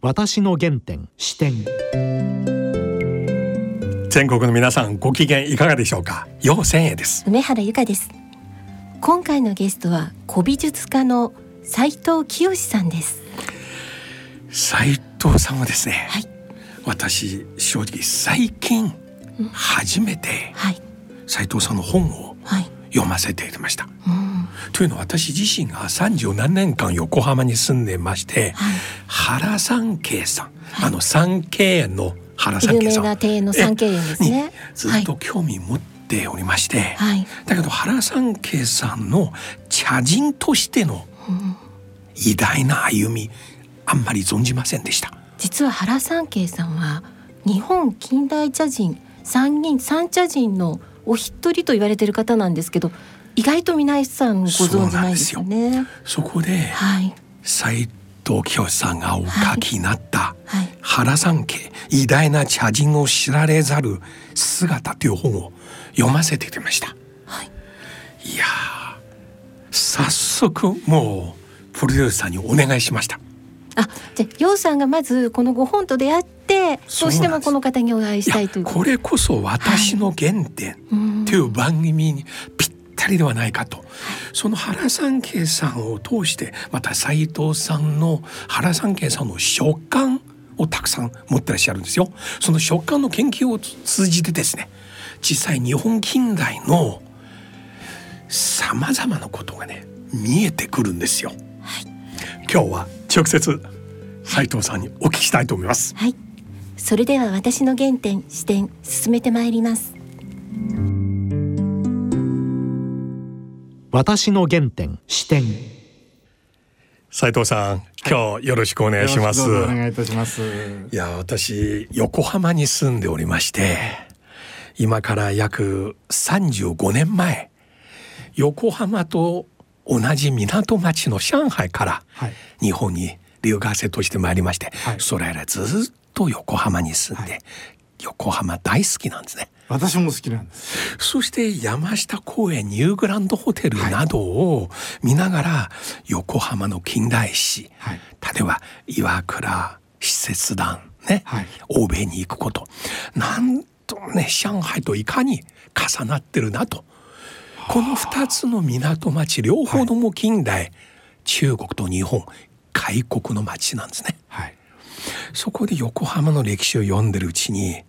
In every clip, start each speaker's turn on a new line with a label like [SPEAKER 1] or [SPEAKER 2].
[SPEAKER 1] 私の原点視点。
[SPEAKER 2] 全国の皆さんご機嫌いかがでしょうか？陽千恵です。
[SPEAKER 3] 梅原由香です。今回のゲストは古美術家の斉藤清さんです。
[SPEAKER 2] 斉藤さんはですね、
[SPEAKER 3] はい。
[SPEAKER 2] 私正直最近初めて
[SPEAKER 3] はい。
[SPEAKER 2] 斉藤さんの本を
[SPEAKER 3] はい。
[SPEAKER 2] 読ませていただきました。
[SPEAKER 3] うん
[SPEAKER 2] というのは私自身が30何年間横浜に住んでまして、
[SPEAKER 3] はい。
[SPEAKER 2] 原三慶さん、あの三慶園の原三
[SPEAKER 3] 有名
[SPEAKER 2] 慶さん
[SPEAKER 3] な庭園の三景園ですね。
[SPEAKER 2] にずっと興味持っておりまして、
[SPEAKER 3] はい。
[SPEAKER 2] だけど原三慶さんの茶人としての偉大な歩みあんまり存じませんでした。
[SPEAKER 3] 実は原三慶さんは日本近代茶人三人三茶人のお一人と言われている方なんですけど意外と皆さんご存知ないんですよ。ね
[SPEAKER 2] そこで
[SPEAKER 3] はい。
[SPEAKER 2] 斉藤清さんがお書きになった
[SPEAKER 3] はい。
[SPEAKER 2] 原三家偉大な茶人を知られざる姿という本を読ませていただきました。
[SPEAKER 3] はい。
[SPEAKER 2] いやー早速もうプロデューサーにお願いしました。
[SPEAKER 3] あじゃあ楊さんがまずこのご本と出会ってどうしてもこの方にお会いしたいという。
[SPEAKER 2] これこそ私の原点
[SPEAKER 3] うん
[SPEAKER 2] という番組にぴったりではないかと、その原三慶さんを通してまた斉藤さんの原三慶さんの食感をたくさん持ってらっしゃるんですよ。その食感の研究を通じてですね実際日本近代のさまざまなことがね見えてくるんですよ。今日は直接斉藤さんにお聞きしたいと思います。
[SPEAKER 3] はいそれでは私の原点視点進めてまいります
[SPEAKER 1] 私の原点視点。
[SPEAKER 2] 斉藤さん、今日よろしくお願いします。
[SPEAKER 4] よろしくどうぞお願いいたします。
[SPEAKER 2] いや私横浜に住んでおりまして今から約35年前横浜と同じ港町の上海から
[SPEAKER 4] はい。
[SPEAKER 2] 日本に留学生として参りまして、
[SPEAKER 4] はい。
[SPEAKER 2] それ以来ずっと横浜に住んで、
[SPEAKER 4] はい
[SPEAKER 2] 横浜大好きなんですね。
[SPEAKER 4] 私も好きなんです。
[SPEAKER 2] そして山下公園ニューグランドホテルなどを見ながら横浜の近代史、
[SPEAKER 4] はい
[SPEAKER 2] 例えば岩倉使節団ね、
[SPEAKER 4] はい
[SPEAKER 2] 欧米に行くことなんとね上海といかに重なってるなとこの2つの港町両方とも近代、中国と日本開国の町なんですね。
[SPEAKER 4] はい。
[SPEAKER 2] そこで横浜の歴史を読んでるうちに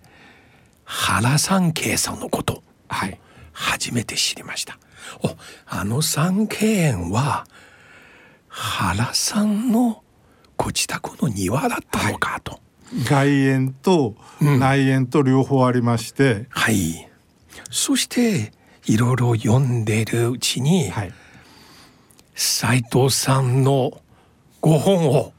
[SPEAKER 2] 原三慶さんのこと
[SPEAKER 4] はい。
[SPEAKER 2] 初めて知りました。おあの三景園は原さんのご自宅の庭だったのかと。
[SPEAKER 4] 外苑と内苑と両方ありまして、
[SPEAKER 2] はい。そしていろいろ読んでいるうちに
[SPEAKER 4] はい。
[SPEAKER 2] 斉藤さんのご本を
[SPEAKER 4] はい。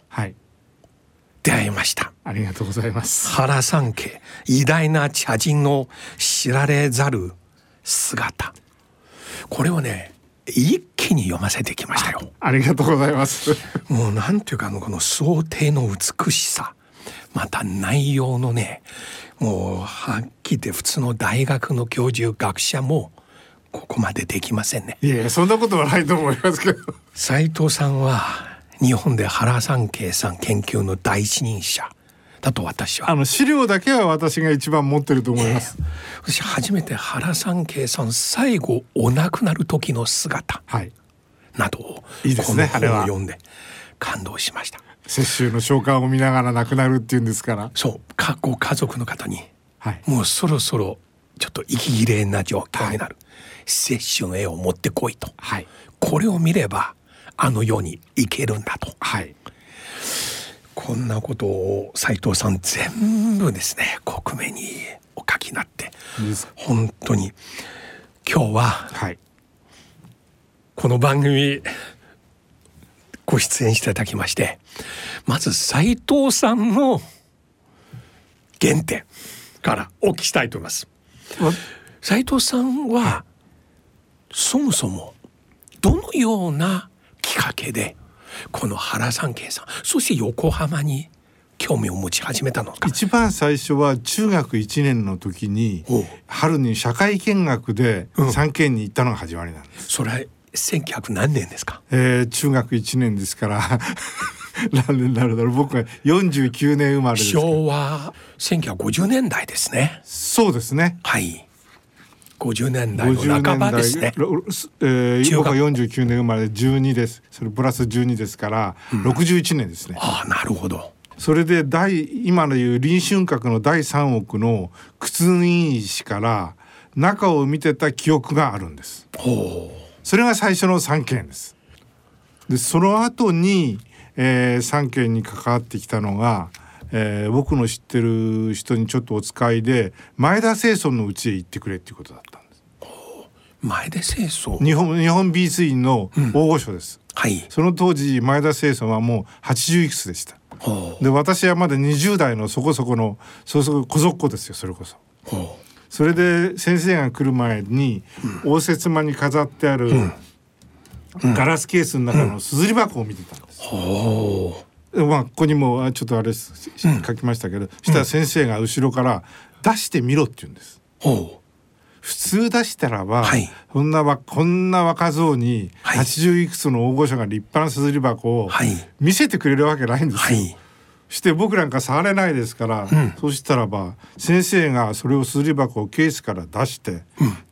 [SPEAKER 2] 出会いました。
[SPEAKER 4] ありがとうございます。
[SPEAKER 2] 原三家偉大な茶人の知られざる姿これをね一気に読ませてきましたよ。
[SPEAKER 4] ありがとうございます。
[SPEAKER 2] もうなんていうかあのこの想定の美しさまた内容のねもうはっきり言って普通の大学の教授学者もここまでできませんね。
[SPEAKER 4] いやいやそんなことはないと思いますけど。
[SPEAKER 2] 斉藤さんは日本で原さん研究の第一人者だと私は
[SPEAKER 4] あの資料だけは私が一番持ってると思います。
[SPEAKER 2] 私初めて原さん最後お亡くなる時の姿
[SPEAKER 4] はい。
[SPEAKER 2] などを
[SPEAKER 4] いいですね
[SPEAKER 2] この本を読んで感動しました
[SPEAKER 4] 雪舟の召喚を見ながら亡くなるっていうんですから。
[SPEAKER 2] そう過去家族の方に
[SPEAKER 4] はい。
[SPEAKER 2] もうそろそろちょっと息切れな状況になる、雪舟の絵を持ってこいと
[SPEAKER 4] はい。
[SPEAKER 2] これを見ればあの世に行けるんだと。
[SPEAKER 4] はい。
[SPEAKER 2] こんなことを斉藤さん全部ですね克明にお書きになって。本当に今日は
[SPEAKER 4] はい。
[SPEAKER 2] この番組ご出演していただきましてまず斉藤さんの原点からお聞きしたいと思います。
[SPEAKER 4] わ
[SPEAKER 2] 斉藤さんはそもそもどのようなきっかけでこの原三慶さんそして横浜に興味を持ち始めたのか。
[SPEAKER 4] 一番最初は中学1年の時に春に社会見学で
[SPEAKER 2] うん。
[SPEAKER 4] 三県に行ったのが始まりなんです。
[SPEAKER 2] それ1900何年ですか？
[SPEAKER 4] えー中学1年ですから何年になるだろう。僕が49年生まれです
[SPEAKER 2] 昭和1950年代ですね。
[SPEAKER 4] そうですね。
[SPEAKER 2] はい50年代
[SPEAKER 4] 50
[SPEAKER 2] の半ばですね
[SPEAKER 4] ろえー僕は49年生まれで12です。それプラス12ですから、61年ですね。
[SPEAKER 2] ああなるほど。
[SPEAKER 4] それで第今のいう臨春閣の第3億の屈人石から中を見てた記憶があるんです。
[SPEAKER 2] ほ
[SPEAKER 4] それが最初の3件です。でその後に、えー、3件に関わってきたのが、えー僕の知ってる人にちょっとお使いで前田清尊の家へ行ってくれっていうことだ
[SPEAKER 2] 前で清掃。
[SPEAKER 4] 日本日本美術院の大御所です、
[SPEAKER 2] はい。
[SPEAKER 4] その当時前田清尊はもう80いくつでした。
[SPEAKER 2] ほ
[SPEAKER 4] で私はまだ20代のそこそこのそこそこ小僧っ子ですよそれこそ。それで先生が来る前に応接間に飾ってあるガラスケースの中のすずり箱を見てたんです。まあここにもあちょっとあれ書きましたけど、そしたら先生が後ろから出してみろって言うんです。
[SPEAKER 2] う。ほ
[SPEAKER 4] 普通出したらば、
[SPEAKER 2] はい。
[SPEAKER 4] こんなわこんな若造に
[SPEAKER 2] はい。
[SPEAKER 4] 80いくつの大御所が立派なすずり箱を
[SPEAKER 2] はい。
[SPEAKER 4] 見せてくれるわけないんですよ。
[SPEAKER 2] はい。
[SPEAKER 4] して僕なんか触れないですから、そうしたらば先生がそれをすずり箱をケースから出して、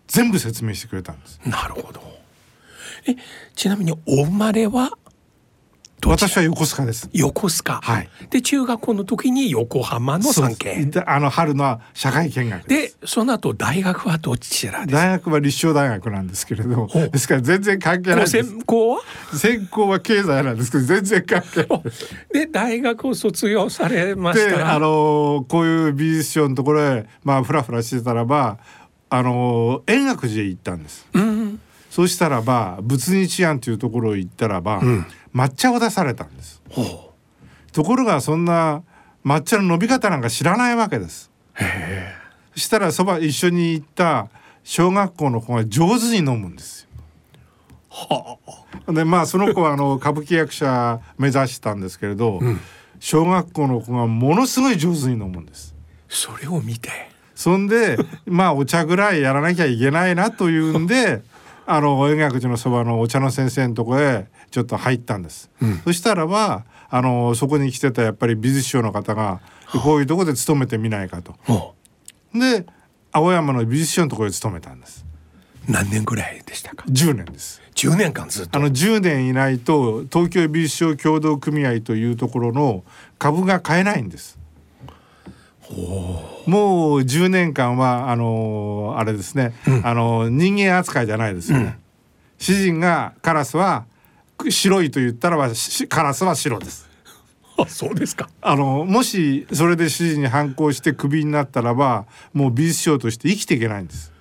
[SPEAKER 4] 全部説明してくれたんです。
[SPEAKER 2] うなるほど。えちなみにお生まれは
[SPEAKER 4] 私は横須賀です。
[SPEAKER 2] 横須賀、
[SPEAKER 4] はい。
[SPEAKER 2] で中学校の時に横浜の三家
[SPEAKER 4] であの春の社会見学で。
[SPEAKER 2] その後大学はどちらです？か
[SPEAKER 4] 大学は立正大学なんですけれどですから全然関係ない
[SPEAKER 2] ご
[SPEAKER 4] です。
[SPEAKER 2] 専攻は？
[SPEAKER 4] 専攻は経済なんですけど全然関係ない。
[SPEAKER 2] で大学を卒業されまし
[SPEAKER 4] で
[SPEAKER 2] たら？
[SPEAKER 4] あのこういう美術商のところへまあフラフラしてたらばあの円覚寺へ行ったんです。
[SPEAKER 2] うん
[SPEAKER 4] そうしたらば仏日庵というところへ行ったらば、抹茶を出されたんです。
[SPEAKER 2] ほ
[SPEAKER 4] ところがそんな抹茶の飲み方なんか知らないわけです。そしたらそば一緒に行った小学校の子が上手に飲むんですよ。でまあその子はあの 歌舞伎役者目指したんですけれど、小学校の子がものすごい上手に飲むんです。
[SPEAKER 2] うそれを見て。
[SPEAKER 4] そんでまあお茶ぐらいやらなきゃいけないなというんであの円覚寺のそばのお茶の先生のとこへちょっと入ったんです、そしたらばあのそこに来てたやっぱり美術商の方がこういうとこで勤めてみないかと。
[SPEAKER 2] も
[SPEAKER 4] で青山の美術商のところへ勤めたんです。
[SPEAKER 2] う何年ぐらいでしたか
[SPEAKER 4] ？10年です。
[SPEAKER 2] 10年間ずっと？
[SPEAKER 4] あの10年いないと東京美術商協同組合というところの株が買えないんですもう10年間はあのあれですね、あの人間扱いじゃないですよね、主人がカラスはく白いと言ったらばしカラスは白です。
[SPEAKER 2] あそうですか。
[SPEAKER 4] あのもしそれで主人に反抗してクビになったらばもう美術商として生きていけないんです。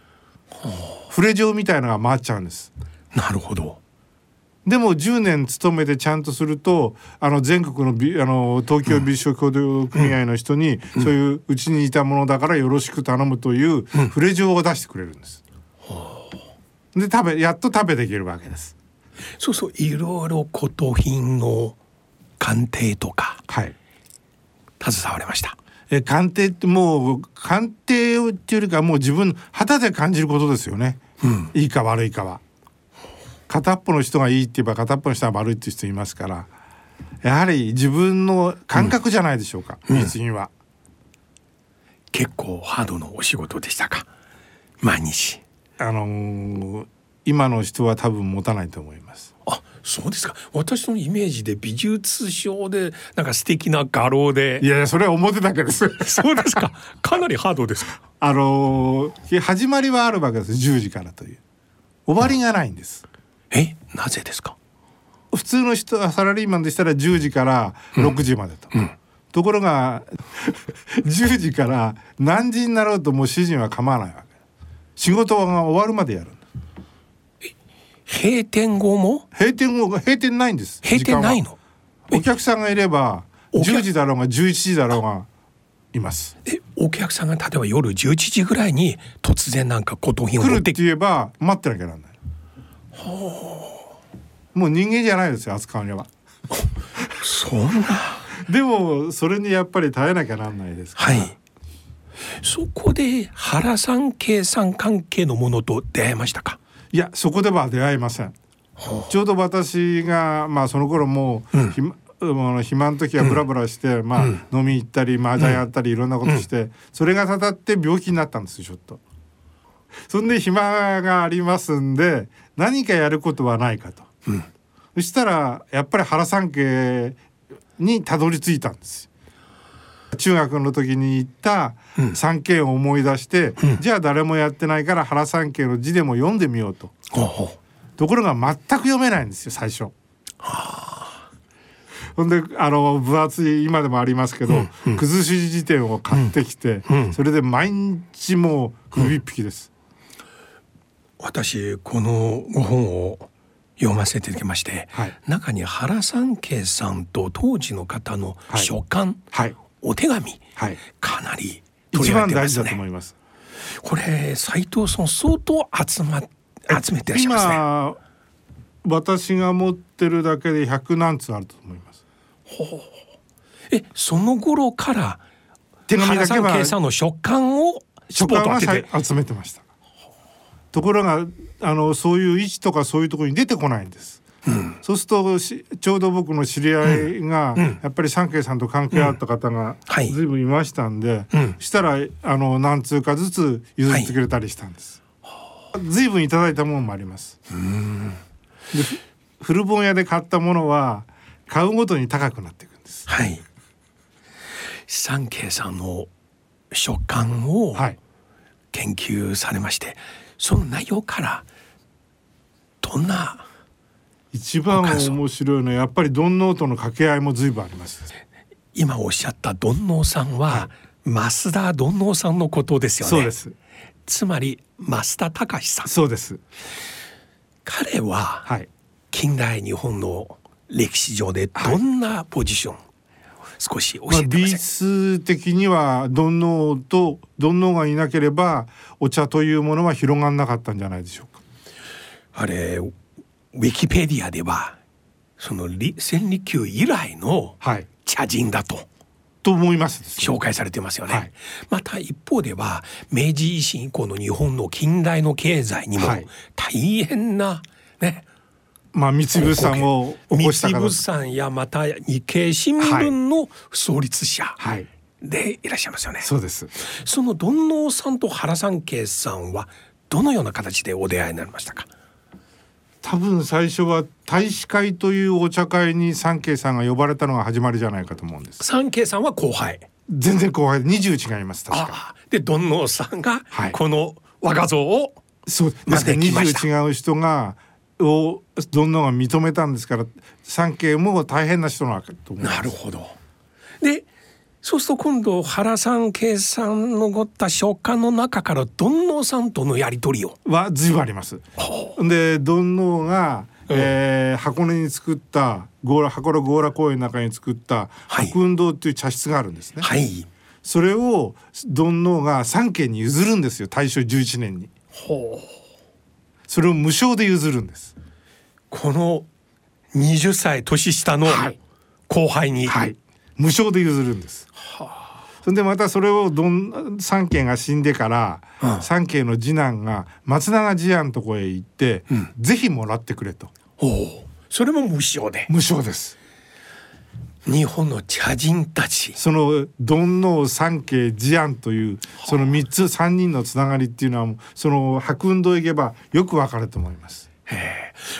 [SPEAKER 4] フレ状みたいのが回っちゃうんです。
[SPEAKER 2] なるほど
[SPEAKER 4] でも10年勤めてちゃんとするとあの全国の美あの東京美術商協同組合の人に、そういううちにいたものだからよろしく頼むというフレ状を出してくれるんです。で食べやっと食べていけるわけです。
[SPEAKER 2] そうそういろいろ古刀品の鑑定とか
[SPEAKER 4] はい。
[SPEAKER 2] 携われました
[SPEAKER 4] え鑑定ってもう鑑定っていうよりかはもう自分肌で感じることですよね。いいか悪いかは。片っぽの人がいいって言えば片っぽの人が悪いっていう人いますからやはり自分の感覚じゃないでしょうか、美術品は。
[SPEAKER 2] 結構ハードのお仕事でしたか？毎日。
[SPEAKER 4] あのー今の人は多分持たないと思います。
[SPEAKER 2] あそうですか。私のイメージで美術賞でなんか素敵な画廊で。
[SPEAKER 4] いやいやそれは表だけです。
[SPEAKER 2] そうですか。かなりハードですか？
[SPEAKER 4] あのー始まりはあるわけです。10時からという。終わりがないんです。
[SPEAKER 2] えなぜですか？
[SPEAKER 4] 普通の人はサラリーマンでしたら10時から6時までと。ところが 10時から何時になろうともう主人は構わないわけ。仕事が終わるまでやる。
[SPEAKER 2] 閉店後も？
[SPEAKER 4] 閉店後閉店ないんです。
[SPEAKER 2] 閉店ないの？
[SPEAKER 4] お客さんがいれば
[SPEAKER 2] お客
[SPEAKER 4] 10時だろうが11時だろうがいます。
[SPEAKER 2] えお客さんが例えば夜11時ぐらいに突然なんか古刀品を
[SPEAKER 4] 来るっ
[SPEAKER 2] て
[SPEAKER 4] 言えば待ってなきゃなんない。もう人間じゃないですよ扱うには。
[SPEAKER 2] そんな。
[SPEAKER 4] でもそれにやっぱり耐えなきゃなんないですから。
[SPEAKER 2] はい。そこで原さん計算関係のものと出会いましたか？
[SPEAKER 4] いやそこでは出会いません。ちょうど私がまあその頃もう、暇の暇の時はブラブラして、まあ、飲み行ったり麻雀やったりいろんなことして、それがたたって病気になったんですよちょっと。そんで暇がありますんで何かやることはないかと。そしたらやっぱり原三家にたどり着いたんですよ。中学の時に行った三景を思い出して、じゃあ誰もやってないから原三景の字でも読んでみようと。ところが全く読めないんですよ最初。ほんであの分厚い今でもありますけど、崩し辞典を買ってきて、それで毎日もう首一匹です。
[SPEAKER 2] 私このご本を読ませていただきまして、
[SPEAKER 4] はい
[SPEAKER 2] 中に原三慶さんと当時の方の書簡、
[SPEAKER 4] はい
[SPEAKER 2] お手紙、
[SPEAKER 4] はい
[SPEAKER 2] かなり取
[SPEAKER 4] 一
[SPEAKER 2] り上げてま
[SPEAKER 4] 番大事
[SPEAKER 2] すね。
[SPEAKER 4] だと思います。
[SPEAKER 2] これ斉藤さん相当集ま集めてらっしゃいますね。
[SPEAKER 4] 今私が持ってるだけで100何通あると思います。
[SPEAKER 2] えその頃から
[SPEAKER 4] 手紙だけは
[SPEAKER 2] 原三慶さんの書簡を
[SPEAKER 4] 書簡は集めてました。ところがあのそういう位置とかそういうところに出てこないんです。そうするとしちょうど僕の知り合いが、やっぱり三慶さんと関係あった方が
[SPEAKER 2] はい
[SPEAKER 4] ずいぶんいましたんで、
[SPEAKER 2] うん
[SPEAKER 4] したらあの何通かずつ譲ってくれたりしたんです。ずいぶんいただいたものもあります。でふ古本屋で買ったものは買うごとに高くなっていくんです。
[SPEAKER 2] はい三慶さんの書簡を
[SPEAKER 4] はい。
[SPEAKER 2] 研究されまして、その内容からどんな
[SPEAKER 4] 一番面白いのはやっぱりドンノートの掛け合いも随分あります。
[SPEAKER 2] 今おっしゃったドンノーさんは、増田ドンノーさんのことですよね。
[SPEAKER 4] そうです。
[SPEAKER 2] つまり増田隆さん。
[SPEAKER 4] そうです。
[SPEAKER 2] 彼は
[SPEAKER 4] はい。
[SPEAKER 2] 近代日本の歴史上でどんなポジション、少し教
[SPEAKER 4] まあ、美
[SPEAKER 2] えてください。
[SPEAKER 4] 術的にはドンノーとドンノーがいなければお茶というものは広がんなかったんじゃないでしょうか。
[SPEAKER 2] あれウィキペディアではそのり千利休以来の
[SPEAKER 4] はい。
[SPEAKER 2] 茶人だと
[SPEAKER 4] と思いますね、
[SPEAKER 2] 紹介されてますよね。
[SPEAKER 4] はい
[SPEAKER 2] また一方では明治維新以降の日本の近代の経済にも
[SPEAKER 4] はい
[SPEAKER 2] 大変なね、
[SPEAKER 4] まあ三井物産を起こした方
[SPEAKER 2] 三井物産やまた日経新聞の創立者
[SPEAKER 4] はい。
[SPEAKER 2] でいらっしゃいますよね。
[SPEAKER 4] そうです。
[SPEAKER 2] そのドンノーさんと原三慶さんはどのような形でお出会いになりましたか？
[SPEAKER 4] 多分最初は大使会というお茶会に三慶さんが呼ばれたのが始まりじゃないかと思うんです。
[SPEAKER 2] 三慶さんは後輩。
[SPEAKER 4] 全然後輩で20違います確か。
[SPEAKER 2] でドンノーさんが
[SPEAKER 4] はい
[SPEAKER 2] この若造を、
[SPEAKER 4] そうです
[SPEAKER 2] ま
[SPEAKER 4] から
[SPEAKER 2] で来ました
[SPEAKER 4] 20違う人がをどんどんが認めたんですから三慶も大変な人なわけと思
[SPEAKER 2] なるほど。でそうすると今度原三慶さんのごった書簡の中からドンノーさんとのやり取りを？
[SPEAKER 4] は随分あります。でドンノーが、えー箱根に作ったゴーラ箱根ゴーラ公園の中に作った
[SPEAKER 2] はい
[SPEAKER 4] 白雲堂っていう茶室があるんですね。
[SPEAKER 2] はい。
[SPEAKER 4] それをドンノーが三軒に譲るんですよ大正11年に。
[SPEAKER 2] ほう
[SPEAKER 4] それを無償で譲るんです。
[SPEAKER 2] この20歳年下の
[SPEAKER 4] はい。
[SPEAKER 2] 後輩に、
[SPEAKER 4] はい、無償で譲るんです。それでまたそれをどん三慶が死んでから、
[SPEAKER 2] うん。
[SPEAKER 4] 三慶の次男が松永治安のとこへ行って、ぜひもらってくれと。
[SPEAKER 2] それも無償で。
[SPEAKER 4] 無償です。
[SPEAKER 2] 日本の茶人たち。
[SPEAKER 4] その尊王三慶治安というその三つ三人のつながりっていうのはその白雲堂へ行けばよくわかると思います。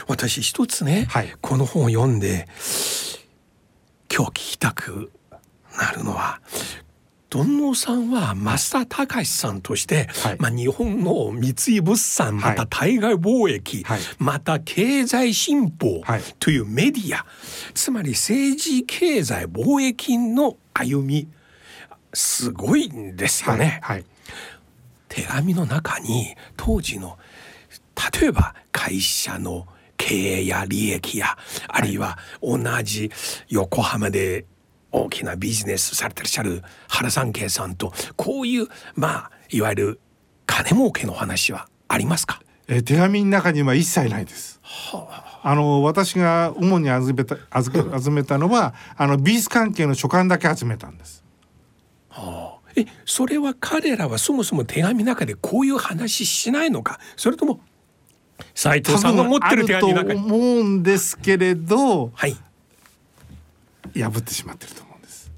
[SPEAKER 2] 私一つね、
[SPEAKER 4] はい。
[SPEAKER 2] この本を読んで今日聞きたくなるのは尊王さんは増田隆さんとして、
[SPEAKER 4] はい。
[SPEAKER 2] まあ、日本の三井物産また
[SPEAKER 4] はい。
[SPEAKER 2] 対外貿易、
[SPEAKER 4] はい。
[SPEAKER 2] また経済新報
[SPEAKER 4] はい。
[SPEAKER 2] というメディア、つまり政治経済貿易の歩みすごいんですよね。
[SPEAKER 4] はい、
[SPEAKER 2] 手紙の中に当時の例えば会社の経営や利益やあるいは同じ横浜で大きなビジネスされてらっしゃる原三慶さんとこういうまあいわゆる金儲けの話はありますか？
[SPEAKER 4] えー手紙の中には一切ないです。あの私が主に集めた集 めたのはあの美術関係の書簡だけ集めたんです。
[SPEAKER 2] えそれは彼らはそもそも手紙の中でこういう話しないのか？それとも斉藤さんが持ってる手紙の中に
[SPEAKER 4] と思うんですけれど
[SPEAKER 2] はい
[SPEAKER 4] 破ってしまってると思うんです。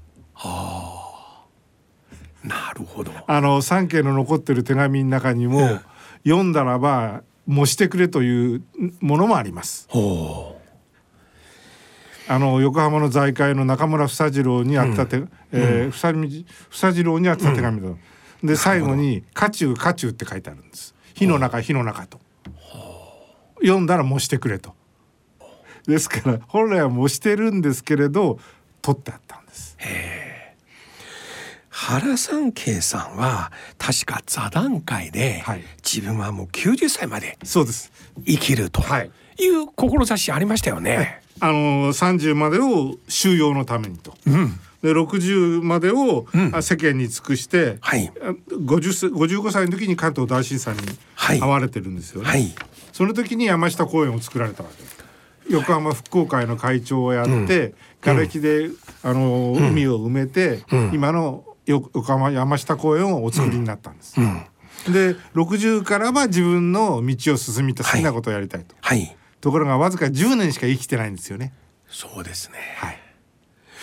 [SPEAKER 2] なるほど。
[SPEAKER 4] あの三家の残ってる手紙の中にも、
[SPEAKER 2] ええ。
[SPEAKER 4] 読んだらば模してくれというものもあります。
[SPEAKER 2] ほ
[SPEAKER 4] あの横浜の財界の中村房次郎にあった手、えー房次房次郎にあった手紙だ、で最後に「家中家中」って書いてあるんです。火の中火の中と。読んだら模してくれとですから本来は模してるんですけれど取ってあったんです
[SPEAKER 2] う。原三慶さんは確か座談会で、
[SPEAKER 4] はい
[SPEAKER 2] 自分はもう90歳まで
[SPEAKER 4] そうです
[SPEAKER 2] 生きると
[SPEAKER 4] はい
[SPEAKER 2] いう志ありましたよね。
[SPEAKER 4] あの30までを収容のためにと
[SPEAKER 2] うん。
[SPEAKER 4] で60までを、世間に尽くして、
[SPEAKER 2] はい。
[SPEAKER 4] あ50歳55歳の時に関東大震災に
[SPEAKER 2] はい
[SPEAKER 4] 遭われてるんですよね、
[SPEAKER 2] はい。
[SPEAKER 4] その時に山下公園を作られたわけです横浜復興会の会長をやって、瓦礫で、あの海を埋めて、
[SPEAKER 2] うん。
[SPEAKER 4] 今の横浜山下公園をお作りになったんです、
[SPEAKER 2] うん。
[SPEAKER 4] で60からは自分の道を進みた好きなことをやりたいと、
[SPEAKER 2] はい。
[SPEAKER 4] ところがわずか10年しか生きてないんですよね。
[SPEAKER 2] そうですね。
[SPEAKER 4] はい。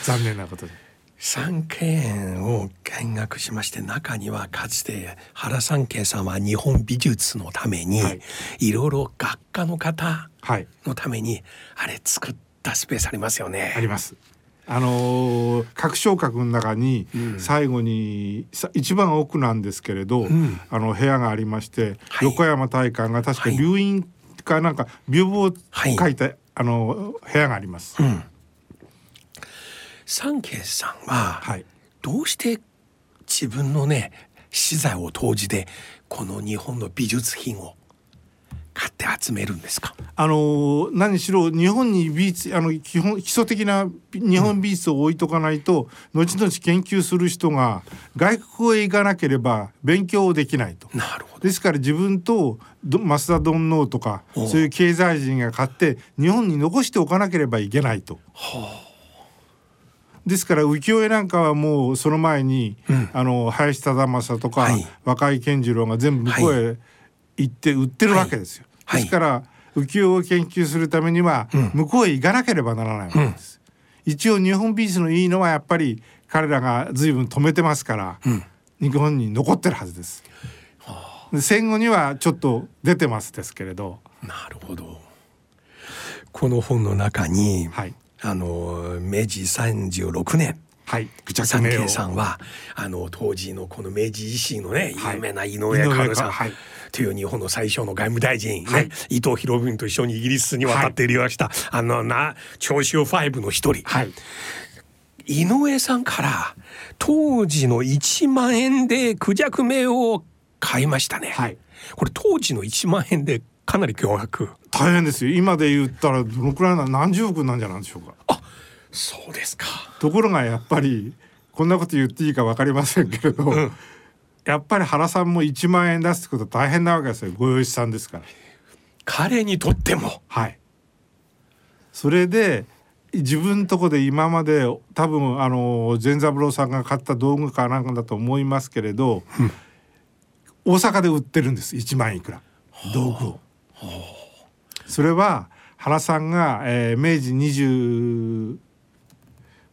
[SPEAKER 4] 残念なことで
[SPEAKER 2] 三景園を見学しまして中にはかつて原三慶さんは日本美術のために、
[SPEAKER 4] はい
[SPEAKER 2] い、ろいろ学科の方
[SPEAKER 4] はい
[SPEAKER 2] のためにあれ作ったスペースありますよね。
[SPEAKER 4] あります。あのー拡張閣の中に
[SPEAKER 2] うん
[SPEAKER 4] 最後に、さ一番奥なんですけれど、
[SPEAKER 2] ん
[SPEAKER 4] あの部屋がありまして、
[SPEAKER 2] はい
[SPEAKER 4] 横山大観が確か
[SPEAKER 2] はい
[SPEAKER 4] 留飲かなんか屏風を
[SPEAKER 2] はい
[SPEAKER 4] 書いた、あの部屋があります。
[SPEAKER 2] うん。三慶さんは、
[SPEAKER 4] はい。
[SPEAKER 2] どうして自分のね資材を投じてこの日本の美術品を買って集めるんですか？
[SPEAKER 4] あのー何しろ日本に美術あの基本基礎的な日本美術を置いとかないと、後々研究する人が外国へ行かなければ勉強できないと。
[SPEAKER 2] なるほど。
[SPEAKER 4] ですから自分とど増田丼能とかそういう経済人が買って日本に残しておかなければいけないと。ですから浮世絵なんかはもうその前に、
[SPEAKER 2] うん
[SPEAKER 4] あの林忠正とか、
[SPEAKER 2] はい
[SPEAKER 4] 若井健次郎が全部向こうへ行って売ってるわけですよ。
[SPEAKER 2] はい
[SPEAKER 4] ですから浮世絵を研究するためには、
[SPEAKER 2] うん
[SPEAKER 4] 向こうへ行かなければならないわけです。一応日本美術のいいのはやっぱり彼らが随分止めてますから、
[SPEAKER 2] うん。
[SPEAKER 4] 日本に残ってるはずです。で戦後にはちょっと出てますですけれど、
[SPEAKER 2] なるほど。この本の中に、
[SPEAKER 4] はい
[SPEAKER 2] あの明治36年。
[SPEAKER 4] はい、愚
[SPEAKER 2] 三
[SPEAKER 4] 名
[SPEAKER 2] 慶さんはあの当時のこの明治維新のね
[SPEAKER 4] はい。
[SPEAKER 2] 有名な井上薫さん、
[SPEAKER 4] はい。
[SPEAKER 2] という日本の最初の外務大臣、ね。
[SPEAKER 4] はい。
[SPEAKER 2] 伊藤博文と一緒にイギリスに渡っていました、あのな長州ファイブの一人、
[SPEAKER 4] はい、
[SPEAKER 2] 井上さんから当時の1万円でクジャク名を買いましたね、
[SPEAKER 4] はい、
[SPEAKER 2] これ当時の1万円でかなり巨額
[SPEAKER 4] 大変ですよ。今で言ったらどのくらいな何十億なんじゃないでしょうか。
[SPEAKER 2] そうですか
[SPEAKER 4] ところがやっぱりこんなこと言っていいか分かりませんけれど、
[SPEAKER 2] ん
[SPEAKER 4] やっぱり原さんも1万円出すってことは大変なわけですよご養子さんですから。
[SPEAKER 2] 彼にとっても
[SPEAKER 4] はい。それで自分のとこで今まで多分あの善三郎さんが買った道具かなんかだと思いますけれど、大阪で売ってるんです1万いくら道具を。それは原さんが、えー明治20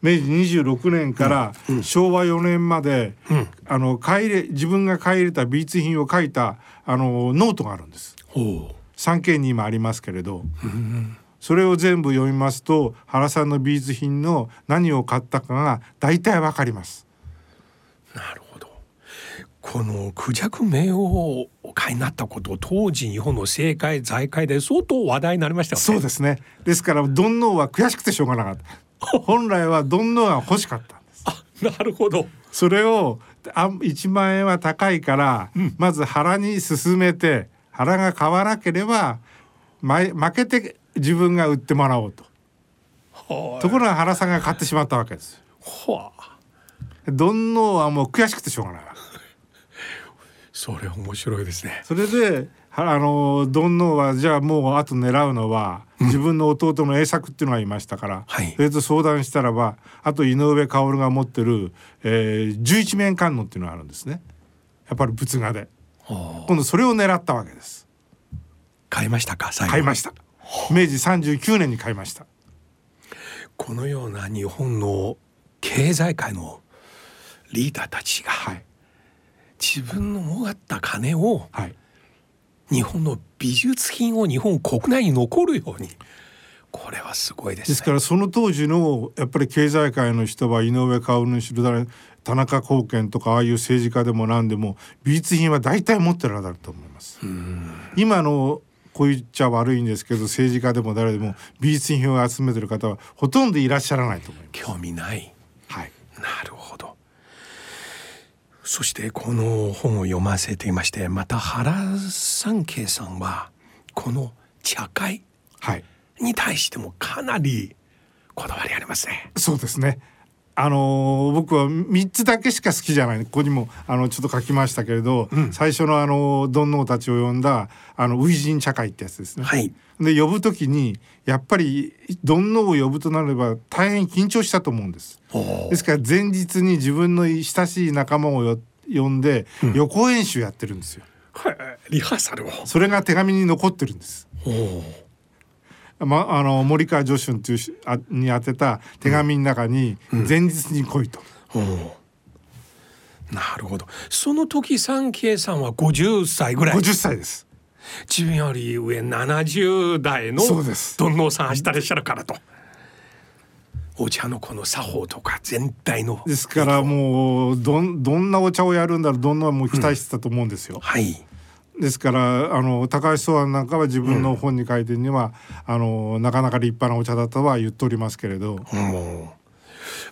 [SPEAKER 4] 明治26年から昭和4年まで、
[SPEAKER 2] うん
[SPEAKER 4] あの買い入れ自分が買い入れた美術品を書いたあのノートがあるんです。
[SPEAKER 2] おう
[SPEAKER 4] 産経に今ありますけれど、それを全部読みますと原さんの美術品の何を買ったかが大体わかります。
[SPEAKER 2] なる。このクジャク名をお買いになったこと当時日本の政界財界で相当話題になりましたよね。
[SPEAKER 4] そうですね。ですからドンノーは悔しくてしょうがなかった。本来はドンノーが欲しかったんです。
[SPEAKER 2] あなるほど。
[SPEAKER 4] それをあ1万円は高いから、まず原に進めて原が買わなければま負けて自分が売ってもらおうと。
[SPEAKER 2] は
[SPEAKER 4] ところが原さんが買ってしまったわけです。
[SPEAKER 2] はあ
[SPEAKER 4] ドンノーはもう悔しくてしょうがない。
[SPEAKER 2] それ面白いですね。
[SPEAKER 4] それではあのドンノーはじゃあもうあと狙うのは、自分の弟の栄作っていうのがいましたから、
[SPEAKER 2] はい。
[SPEAKER 4] それと相談したらばあと井上薫が持ってる、えー、十一面観音っていうのがあるんですね。やっぱり仏画で。
[SPEAKER 2] は
[SPEAKER 4] 今度それを狙ったわけです。
[SPEAKER 2] あ買いましたか。
[SPEAKER 4] 買いました。明治39年に買いました。
[SPEAKER 2] このような日本の経済界のリーダーたちが
[SPEAKER 4] はい
[SPEAKER 2] 自分のもがった金を
[SPEAKER 4] はい
[SPEAKER 2] 日本の美術品を日本国内に残るようにこれはすごいですね。
[SPEAKER 4] ですからその当時のやっぱり経済界の人は井上薫にしろ誰田中貢献とかああいう政治家でも何でも美術品は大体持ってられると思います。今のこう言っちゃ悪いんですけど政治家でも誰でも美術品を集めてる方はほとんどいらっしゃらないと思います。
[SPEAKER 2] 興味ない
[SPEAKER 4] はい、
[SPEAKER 2] なるほどそしてこの本を読ませていましてまた原三慶さんはこの茶会、に対してもかなりこだわりありますね。
[SPEAKER 4] そうですね。あのー僕は三つだけしか好きじゃないここにもあのちょっと書きましたけれど、最初のあのドンノーたちを呼んだあの初陣茶会ってやつですね。
[SPEAKER 2] はい
[SPEAKER 4] で呼ぶ時にやっぱりドンノーを呼ぶとなれば大変緊張したと思うんです。ですから前日に自分の親しい仲間をよ呼んで予行演習やってるんですよ。
[SPEAKER 2] はいリハーサルを。
[SPEAKER 4] それが手紙に残ってるんです。まあの森川助春というしあに宛てた手紙の中に前日に来いと。
[SPEAKER 2] おーなるほどその時三慶さんは50歳ぐらい
[SPEAKER 4] 50歳です。
[SPEAKER 2] 自分より上70代の
[SPEAKER 4] そうです
[SPEAKER 2] どんのうさんしたらっしゃるからと。お茶のこの作法とか全体の
[SPEAKER 4] ですからもうどんどんなお茶をやるんだろうどんなもう期待してたと思うんですよ。
[SPEAKER 2] はい
[SPEAKER 4] ですからあの高橋宗安なんかは自分の本に書いてるには、あのなかなか立派なお茶だとは言っておりますけれど、
[SPEAKER 2] もう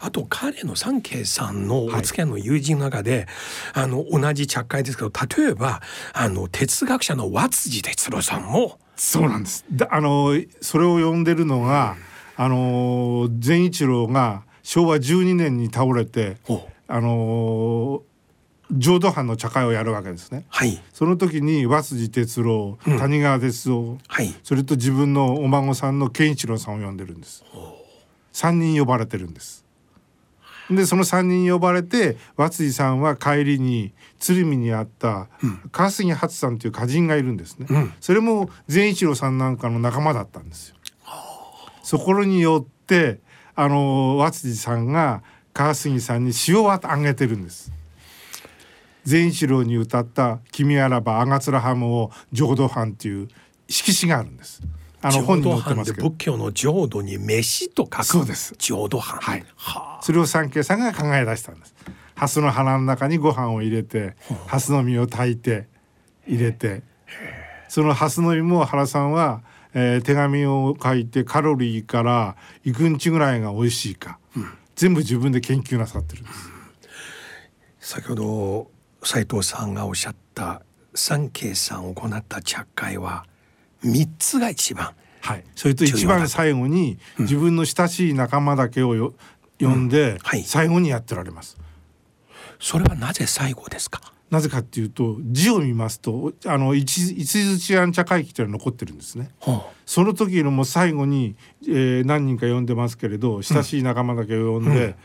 [SPEAKER 2] あと彼の三慶さんのお付き合いの友人の中で、あの同じ茶会ですけど例えばあの哲学者の和辻哲郎さんも。
[SPEAKER 4] そうなんです。だあのそれを呼んでるのがあの善一郎が昭和12年に倒れて
[SPEAKER 2] お
[SPEAKER 4] あの浄土藩の茶会をやるわけですね。
[SPEAKER 2] はい
[SPEAKER 4] その時に和辻哲郎、谷川哲夫、
[SPEAKER 2] はい
[SPEAKER 4] それと自分のお孫さんの健一郎さんを呼んでるんです。三人呼ばれてるんです。でその三人呼ばれて和辻さんは帰りに鶴見にあった川杉初さんという歌人がいるんですね。
[SPEAKER 2] うん
[SPEAKER 4] それも善一郎さんなんかの仲間だったんですよ。そこによってあの和辻さんが川杉さんに詩をあげてるんです。善一郎に歌った「君あらばあがつらハムを浄土藩」っていう色紙があるんです。あの本に載ってますけど。
[SPEAKER 2] 仏教の浄土に飯と書く。
[SPEAKER 4] そうです。
[SPEAKER 2] 浄土藩。
[SPEAKER 4] はい。
[SPEAKER 2] は
[SPEAKER 4] それを三慶さんが考え出したんです。ハスの花の中にご飯を入れてハスの実を炊いて入れて。そのハスの実も原さんは、えー手紙を書いてカロリーからいくんちぐらいが美味しいか、全部自分で研究なさってるんです。
[SPEAKER 2] 先ほど斉藤さんがおっしゃった三慶さんを行った茶会は三つが一番
[SPEAKER 4] はい、それと一番最後に自分の親しい仲間だけをよ呼んで
[SPEAKER 2] はい。
[SPEAKER 4] 最後にやってられます。
[SPEAKER 2] それはなぜ最後ですか？
[SPEAKER 4] なぜかっていうと字を見ますとあの一一途治安茶会記というのが残ってるんですね。
[SPEAKER 2] ほ
[SPEAKER 4] その時のもう最後に、えー何人か呼んでますけれど親しい仲間だけを呼んで、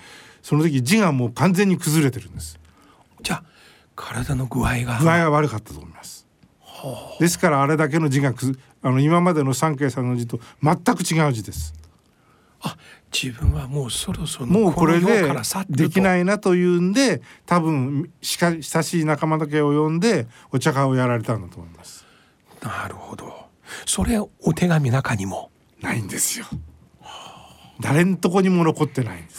[SPEAKER 4] その時字がもう完全に崩れてるんです。
[SPEAKER 2] うじゃあ体の具合が
[SPEAKER 4] 具合は悪かったと思います。ですからあれだけの字がくずあの今までの三慶さんの字と全く違う字です。
[SPEAKER 2] あ自分はもうそろそろ
[SPEAKER 4] もうこれでできないなというんで多分しか親しい仲間だけを呼んでお茶会をやられたんだと思います。
[SPEAKER 2] なるほどそれお手紙中にも
[SPEAKER 4] ないんですよ。誰んとこにも残ってないんで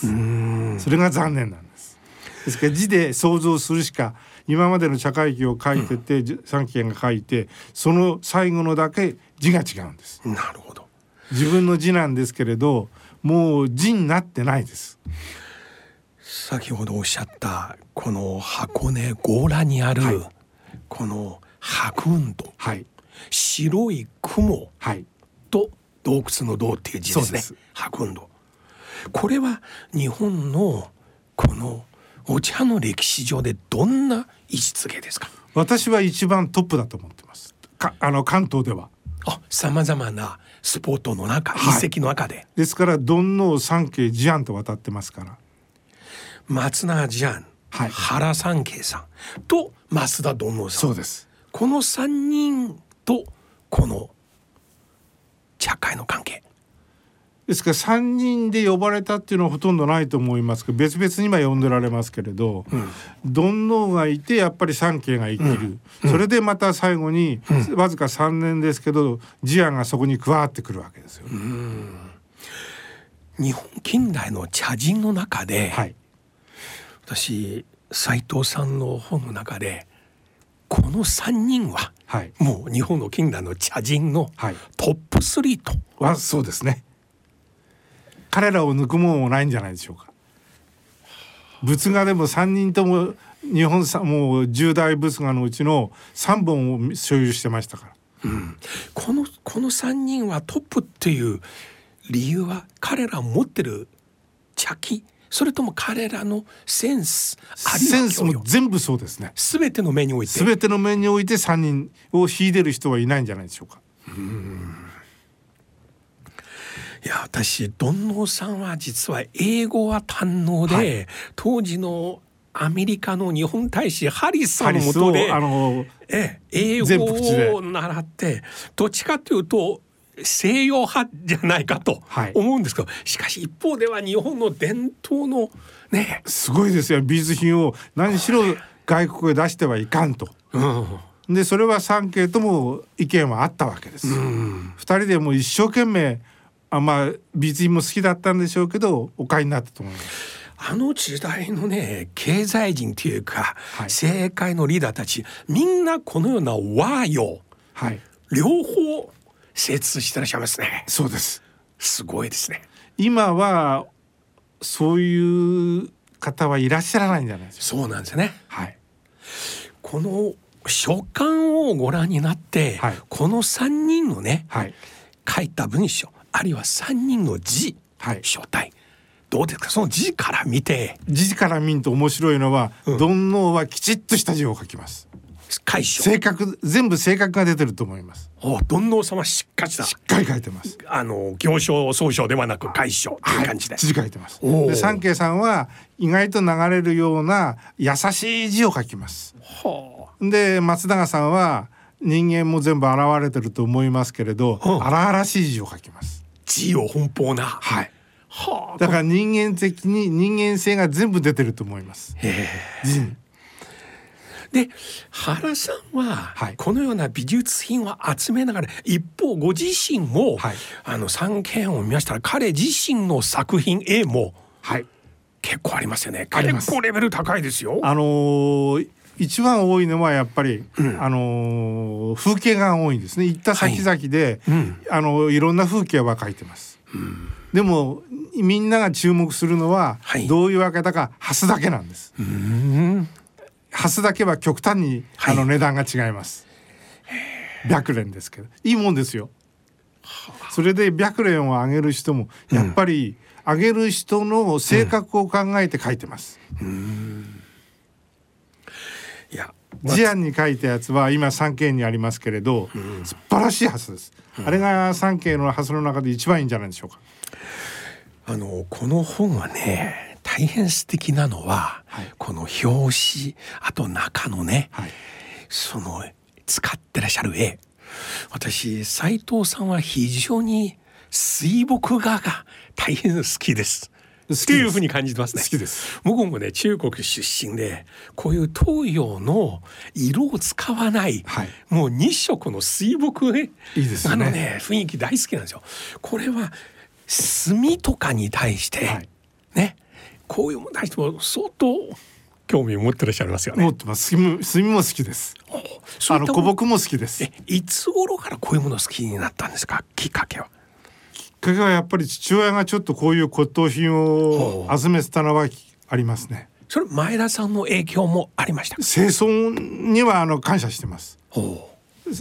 [SPEAKER 4] す。それが残念なんです。ですから字で想像するしか今までの茶会記を書いてて、じ三期が書いてその最後のだけ字が違うんです。
[SPEAKER 2] なるほど。
[SPEAKER 4] 自分の字なんですけれどもう字になってないです。
[SPEAKER 2] 先ほどおっしゃったこの箱根強羅にある、
[SPEAKER 4] はい。
[SPEAKER 2] この白雲洞
[SPEAKER 4] はい。
[SPEAKER 2] 白い雲
[SPEAKER 4] はい。
[SPEAKER 2] と洞窟の洞っていう字ですね。白雲洞。これは日本のこのお茶の歴史上でどんな位置づけですか？
[SPEAKER 4] 私は一番トップだと思ってます。かあの関東では。
[SPEAKER 2] あさまざまなスポットの中、
[SPEAKER 4] はい
[SPEAKER 2] 遺跡の中で
[SPEAKER 4] ですから尊王三慶慈安と渡ってますから。
[SPEAKER 2] 松永慈安、
[SPEAKER 4] はい
[SPEAKER 2] 原三慶さんと増田どんのさん
[SPEAKER 4] です。
[SPEAKER 2] この三人とこの茶会の関係
[SPEAKER 4] ですから3人で呼ばれたっていうのはほとんどないと思いますけど別々には呼んでられますけれど、尊王がいてやっぱり三家が生きる、それでまた最後に、わずか3年ですけど慈安がそこに加わってくるわけですよ。
[SPEAKER 2] 日本近代の茶人の中で、
[SPEAKER 4] はい、
[SPEAKER 2] 私斉藤さんの本の中でこの3人は
[SPEAKER 4] はい、
[SPEAKER 2] もう日本の近代の茶人の
[SPEAKER 4] はい。
[SPEAKER 2] トップ3と、
[SPEAKER 4] はそうですね彼らを抜くもんもないんじゃないでしょうか。仏画でも3人とも日本さもう10大仏画のうちの3本を所有してましたから。
[SPEAKER 2] このこの3人はトップっていう理由は彼ら持ってる茶器。それとも彼らのセンス
[SPEAKER 4] センスも全部そうですね。
[SPEAKER 2] 全ての面において。
[SPEAKER 4] 全ての面において3人を秀でる人はいないんじゃないでしょうか
[SPEAKER 2] いや私丼能さんは実は英語は堪能で、
[SPEAKER 4] はい。
[SPEAKER 2] 当時のアメリカの日本大使ハリスさんのもとで
[SPEAKER 4] あの
[SPEAKER 2] ええ英語を習ってどっちかというと西洋派じゃないかと
[SPEAKER 4] はい。
[SPEAKER 2] 思うんですけど、しかし一方では日本の伝統のね、
[SPEAKER 4] すごいですよ。美術品を何しろ外国へ出してはいかんと。
[SPEAKER 2] うん、
[SPEAKER 4] でそれは三家とも意見はあったわけです。二人でもう一生懸命あまあ美術品も好きだったんでしょうけどお買いになったと思います。
[SPEAKER 2] あの時代のね経済人というか、
[SPEAKER 4] はい
[SPEAKER 2] 政界のリーダーたちみんなこのような和洋
[SPEAKER 4] はい、
[SPEAKER 2] 両方精通してらっしゃいますね
[SPEAKER 4] そうです。
[SPEAKER 2] すごいですね
[SPEAKER 4] 今はそういう方はいらっしゃらないんじゃないですか。
[SPEAKER 2] そうなんですね
[SPEAKER 4] はい。
[SPEAKER 2] この書簡をご覧になって、
[SPEAKER 4] はい
[SPEAKER 2] この3人のね
[SPEAKER 4] はい。
[SPEAKER 2] 書いた文章あるいは3人の字、
[SPEAKER 4] はい。
[SPEAKER 2] 書体。どうですか？その字から見て。
[SPEAKER 4] 字から見ると面白いのは、
[SPEAKER 2] うん。
[SPEAKER 4] 尊王はきちっとした字を書きます。
[SPEAKER 2] 解消
[SPEAKER 4] 性格全部性格が出てると思います。
[SPEAKER 2] お尊王様しっかりした。
[SPEAKER 4] しっかり書いてます。
[SPEAKER 2] あの行商総称ではなく解消という感じで、
[SPEAKER 4] 字書いてます。で三慶さんは意外と流れるような優しい字を書きます。
[SPEAKER 2] は
[SPEAKER 4] で松永さんは人間も全部現れてると思いますけれど、
[SPEAKER 2] うん。
[SPEAKER 4] 荒々しい字を書きます。
[SPEAKER 2] あ字を奔放な。
[SPEAKER 4] はい。
[SPEAKER 2] はあ。
[SPEAKER 4] だから人間的に人間性が全部出てると思います。
[SPEAKER 2] で原さんは
[SPEAKER 4] はい。
[SPEAKER 2] このような美術品を集めながら一方ご自身も、
[SPEAKER 4] はい。
[SPEAKER 2] あの三件を見ましたら彼自身の作品 A も
[SPEAKER 4] はい。
[SPEAKER 2] 結構ありますよね。結構レベル高いですよ。
[SPEAKER 4] あのー一番多いのはやっぱり、
[SPEAKER 2] うん
[SPEAKER 4] あのー風景が多いんですね。行った先々で、
[SPEAKER 2] うん
[SPEAKER 4] あのいろんな風景は描いてます。でもみんなが注目するのは、
[SPEAKER 2] はい
[SPEAKER 4] どういうわけだか蓮だけなんです。
[SPEAKER 2] うん
[SPEAKER 4] 蓮だけは極端に、
[SPEAKER 2] はい
[SPEAKER 4] あの値段が違います。白蓮ですけどいいもんですよ。それで白蓮を上げる人もやっぱり、上げる人の性格を考えて書いてます。
[SPEAKER 2] いや
[SPEAKER 4] ジアンに書いたやつは今三景にありますけれど、素晴らしい蓮です。あれが三景の蓮の中で一番いいんじゃないでしょうか。
[SPEAKER 2] あのこの本はね大変素敵なのは、
[SPEAKER 4] はい
[SPEAKER 2] この表紙あと中のね、
[SPEAKER 4] はい。
[SPEAKER 2] その使ってらっしゃる絵私斉藤さんは非常に水墨画が大変好きです。っていうふうに感じてますね。
[SPEAKER 4] 好きです。
[SPEAKER 2] 僕もね中国出身でこういう東洋の色を使わない、
[SPEAKER 4] はい
[SPEAKER 2] もう日色の水墨絵
[SPEAKER 4] いいですよね
[SPEAKER 2] あのね雰囲気大好きなんですよ。これは墨とかに対して、
[SPEAKER 4] はい
[SPEAKER 2] ねこういうものに対しても相当興味を持ってらっしゃいますよね。
[SPEAKER 4] 持ってます。墨も好きです。あの古木も好きです。
[SPEAKER 2] えいつ頃からこういうものを好きになったんですか？きっかけは。
[SPEAKER 4] けはやっぱり父親がちょっとこういう骨董品を集めてたのはありますね。
[SPEAKER 2] それ前田さんの影響もありました。
[SPEAKER 4] 清掃にはあの感謝してます。
[SPEAKER 2] ほ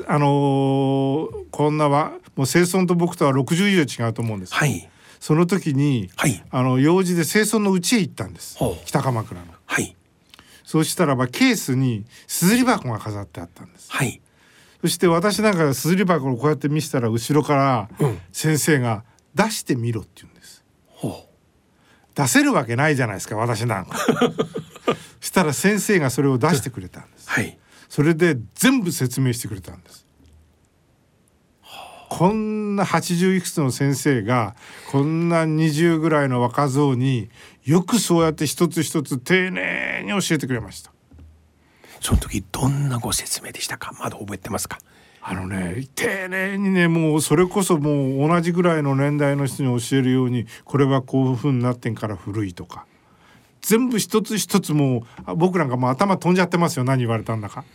[SPEAKER 4] あのーこんなはもう清掃と僕とは60以上違うと思うんです。
[SPEAKER 2] はい
[SPEAKER 4] その時に、
[SPEAKER 2] はい
[SPEAKER 4] あの用事で清掃の家へ行ったんです。北鎌倉の。
[SPEAKER 2] はい
[SPEAKER 4] そうしたらばケースに硯箱が飾ってあったんです。
[SPEAKER 2] はい
[SPEAKER 4] そして私なんか硯箱をこうやって見せたら後ろから
[SPEAKER 2] うん
[SPEAKER 4] 先生が出してみろって言うんです。
[SPEAKER 2] ほ
[SPEAKER 4] 出せるわけないじゃないですか私なんか。したら先生がそれを出してくれたんです。
[SPEAKER 2] はい
[SPEAKER 4] それで全部説明してくれたんです。こんな80いくつの先生がこんな20ぐらいの若造によくそうやって一つ一つ丁寧に教えてくれました。
[SPEAKER 2] その時どんなご説明でしたか？まだ覚えてますか？
[SPEAKER 4] あのね丁寧にねもうそれこそもう同じぐらいの年代の人に教えるようにこれはこういうふうになってんから古いとか。全部一つ一つもうあ僕なんかもう頭飛んじゃってますよ何言われたんだか。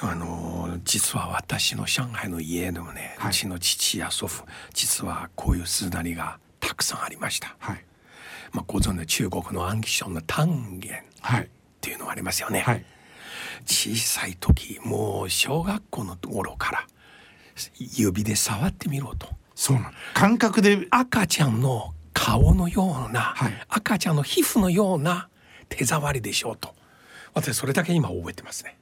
[SPEAKER 2] あの実は私の上海の家でもね、
[SPEAKER 4] はい。う
[SPEAKER 2] ちの父や祖父実はこういう鈴なりがたくさんありました。
[SPEAKER 4] はい。
[SPEAKER 2] まあ、ご存知の中国の暗記書の単元。っ
[SPEAKER 4] はい
[SPEAKER 2] ていうのがありますよね。
[SPEAKER 4] はい。
[SPEAKER 2] 小さい時もう小学校の頃から指で触ってみろと。
[SPEAKER 4] そうなの感覚で
[SPEAKER 2] 赤ちゃんの顔のような、
[SPEAKER 4] はい。
[SPEAKER 2] 赤ちゃんの皮膚のような手触りでしょうと。私それだけ今覚えてますね。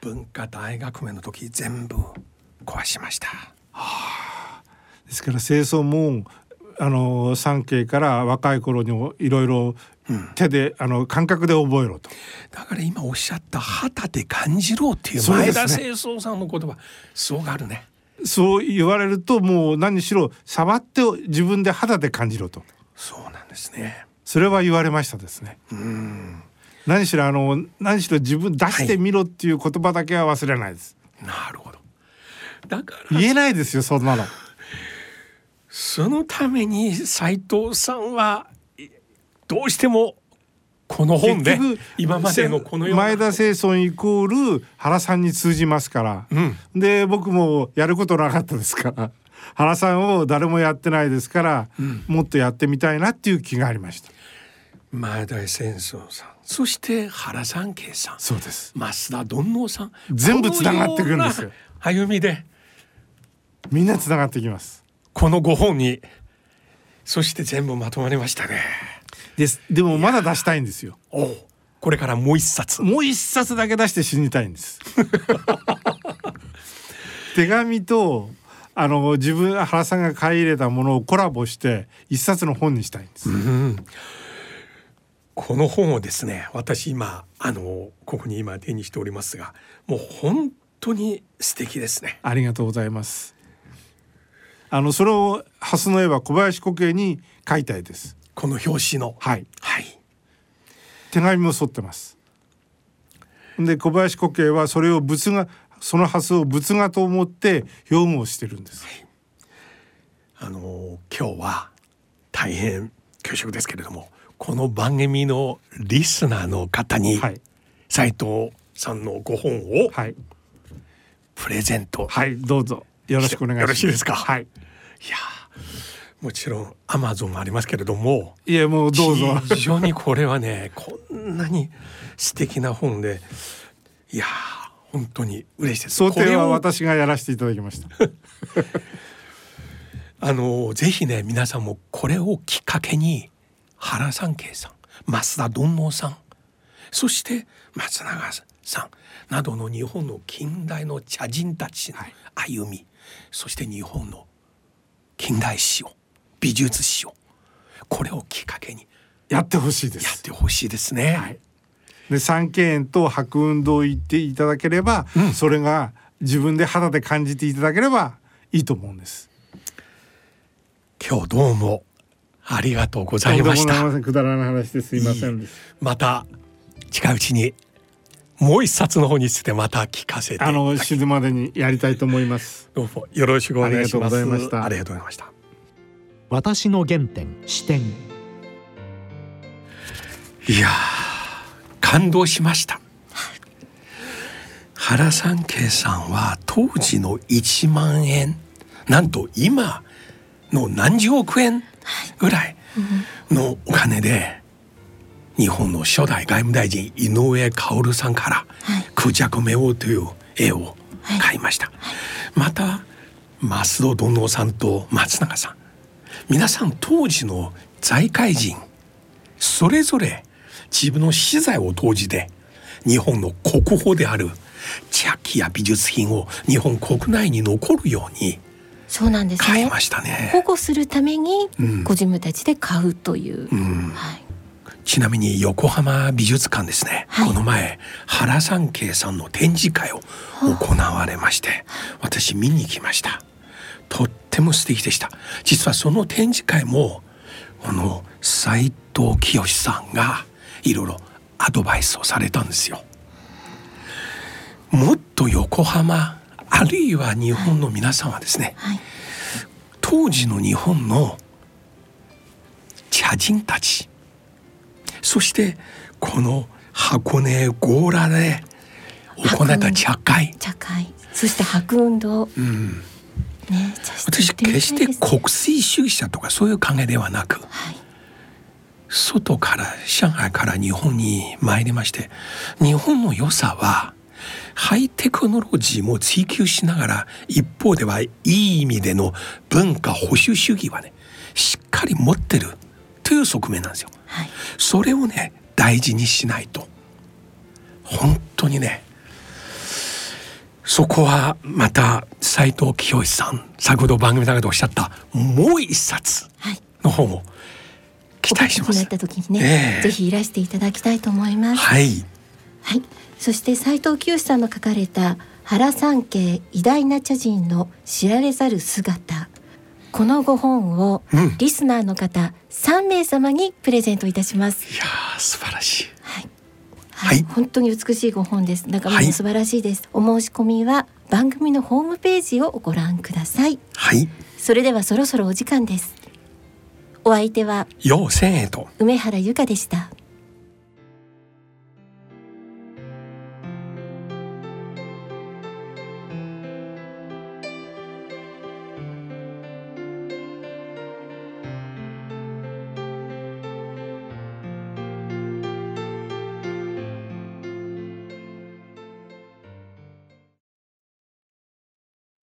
[SPEAKER 2] 文化大学名の時全部壊しました。
[SPEAKER 4] ですから清掃もあの三景から若い頃にいろいろ手で、あの感覚で覚えろと。
[SPEAKER 2] だから今おっしゃった肌で感じろっていう前田清掃さんの言葉すごくあるね
[SPEAKER 4] そう言われるともう何しろ触って自分で肌で感じろと
[SPEAKER 2] そうなんですね
[SPEAKER 4] それは言われましたですね。何しろあの何しろ自分出してみろっていう言葉だけは忘れないです。
[SPEAKER 2] なるほどだから
[SPEAKER 4] 言えないですよそんなの。
[SPEAKER 2] そのために斉藤さんはどうしてもこの本で今までのこの
[SPEAKER 4] 前田清尊イコール原さんに通じますから、
[SPEAKER 2] うん。
[SPEAKER 4] で僕もやることなかったですから。原さんを誰もやってないですから、もっとやってみたいなっていう気がありました。
[SPEAKER 2] 前田戦争さん。そして原三慶さん。
[SPEAKER 4] そうです。
[SPEAKER 2] 増田どんのうさん。
[SPEAKER 4] 全部つながってくるんですよ。
[SPEAKER 2] 歩みで。
[SPEAKER 4] みんなつながってきます。
[SPEAKER 2] この5本にそして全部まとまりましたね
[SPEAKER 4] です。でもまだ出したいんですよ。
[SPEAKER 2] これからもう一冊。
[SPEAKER 4] もう一冊だけ出して死にたいんです。手紙とあの自分原さんが買い入れたものをコラボして一冊の本にしたいんです、
[SPEAKER 2] この本をですね私今あのここに今手にしておりますがもう本当に素敵ですね。
[SPEAKER 4] ありがとうございます。あのそれを蓮の絵は小林古径に描いたいです
[SPEAKER 2] この表紙の。
[SPEAKER 4] はい。
[SPEAKER 2] はい。
[SPEAKER 4] 手紙も沿ってます。で小林古径はそれを仏画その蓮を仏画と思って表具をしてるんです。
[SPEAKER 2] あの今日は大変恐縮ですけれどもこの番組のリスナーの方に
[SPEAKER 4] はい。
[SPEAKER 2] 斉藤さんのご本を
[SPEAKER 4] はい。
[SPEAKER 2] プレゼント、
[SPEAKER 4] はいどうぞ。よろしくお願いします。
[SPEAKER 2] よろしいですか？
[SPEAKER 4] はい。
[SPEAKER 2] いやーもちろんアマゾンもありますけれども。
[SPEAKER 4] いやもうどうぞ。
[SPEAKER 2] 非常にこれはねこんなに素敵な本でいやー本当に嬉しいです。
[SPEAKER 4] 想定は私がやらせていただきました。
[SPEAKER 2] あのぜひね皆さんもこれをきっかけに原三慶さん増田どんのうさんそして松永さんなどの日本の近代の茶人たちの歩み、そして日本の近代史を美術史をこれをきっかけに
[SPEAKER 4] やってほしいで
[SPEAKER 2] やっ
[SPEAKER 4] す
[SPEAKER 2] てほしいですね。
[SPEAKER 4] はい。で三景園と白雲堂行っていただければ、それが自分で肌で感じていただければいいと思うんです。
[SPEAKER 2] 今日どうもありがとうございました。
[SPEAKER 4] くだらない話です。いません
[SPEAKER 2] また近いうちにもう一冊の方についてまた聞かせて
[SPEAKER 4] たあの死ぬまでにやりたいと思います。
[SPEAKER 2] どうもよろしくお願いします。
[SPEAKER 4] ありがとうございました
[SPEAKER 1] 私の原点視点
[SPEAKER 2] いやー感動しました。原三慶さんは当時の1万円なんと今の何十億円ぐらいのお金で日本の初代外務大臣井上薫さんから「空着目王」という絵を買いました。また増戸どのさんと松永さん皆さん当時の財界人それぞれ自分の資材を投じて日本の国宝である茶器や美術品を日本国内に残るように
[SPEAKER 3] そうなんですね。
[SPEAKER 2] 買いましたね。
[SPEAKER 3] 保護するために
[SPEAKER 2] うん。
[SPEAKER 3] ご自分たちで買うという、
[SPEAKER 2] うん。
[SPEAKER 3] はい、
[SPEAKER 2] ちなみに横浜美術館ですね、
[SPEAKER 3] はい。
[SPEAKER 2] この前原三慶さんの展示会を行われまして私見に行きました。とっても素敵でした。実はその展示会もこの斉藤清さんがいろいろアドバイスをされたんですよ。もっと横浜あるいは日本の皆さんはですね、
[SPEAKER 3] はい。
[SPEAKER 2] 当時の日本の茶人たちそしてこの箱根強羅で行った茶会、
[SPEAKER 3] 茶会。そして白運動
[SPEAKER 2] うん、
[SPEAKER 3] ね
[SPEAKER 2] 私決して国粋主義者とかそういう考えではなく
[SPEAKER 3] はい。
[SPEAKER 2] 外から上海から日本に参りまして日本の良さはハイテクノロジーも追求しながら一方ではいい意味での文化保守主義はねしっかり持ってるという側面なんですよ。
[SPEAKER 3] はい。
[SPEAKER 2] それをね大事にしないと。本当にねそこはまた斉藤清さん先ほど番組の中でおっしゃったもう一冊
[SPEAKER 3] はい
[SPEAKER 2] の方も期待します
[SPEAKER 3] お書きになっ。た時にね、
[SPEAKER 2] ええ
[SPEAKER 3] ぜひいらしていただきたいと思います。
[SPEAKER 2] はい
[SPEAKER 3] はい。そして斉藤清さんの書かれた原三景偉大な茶人の知られざる姿。この5本を
[SPEAKER 2] うん
[SPEAKER 3] リスナーの方3名様にプレゼントいたします。
[SPEAKER 2] いやー素晴らしい。
[SPEAKER 3] はい。
[SPEAKER 2] はい
[SPEAKER 3] 本当に美しい5本です。中身
[SPEAKER 2] はい
[SPEAKER 3] も素晴らしいです。お申し込みは番組のホームページをご覧ください。
[SPEAKER 2] はい。
[SPEAKER 3] それではそろそろお時間です。お相手は
[SPEAKER 2] よう千円と。
[SPEAKER 3] 梅原由香でした。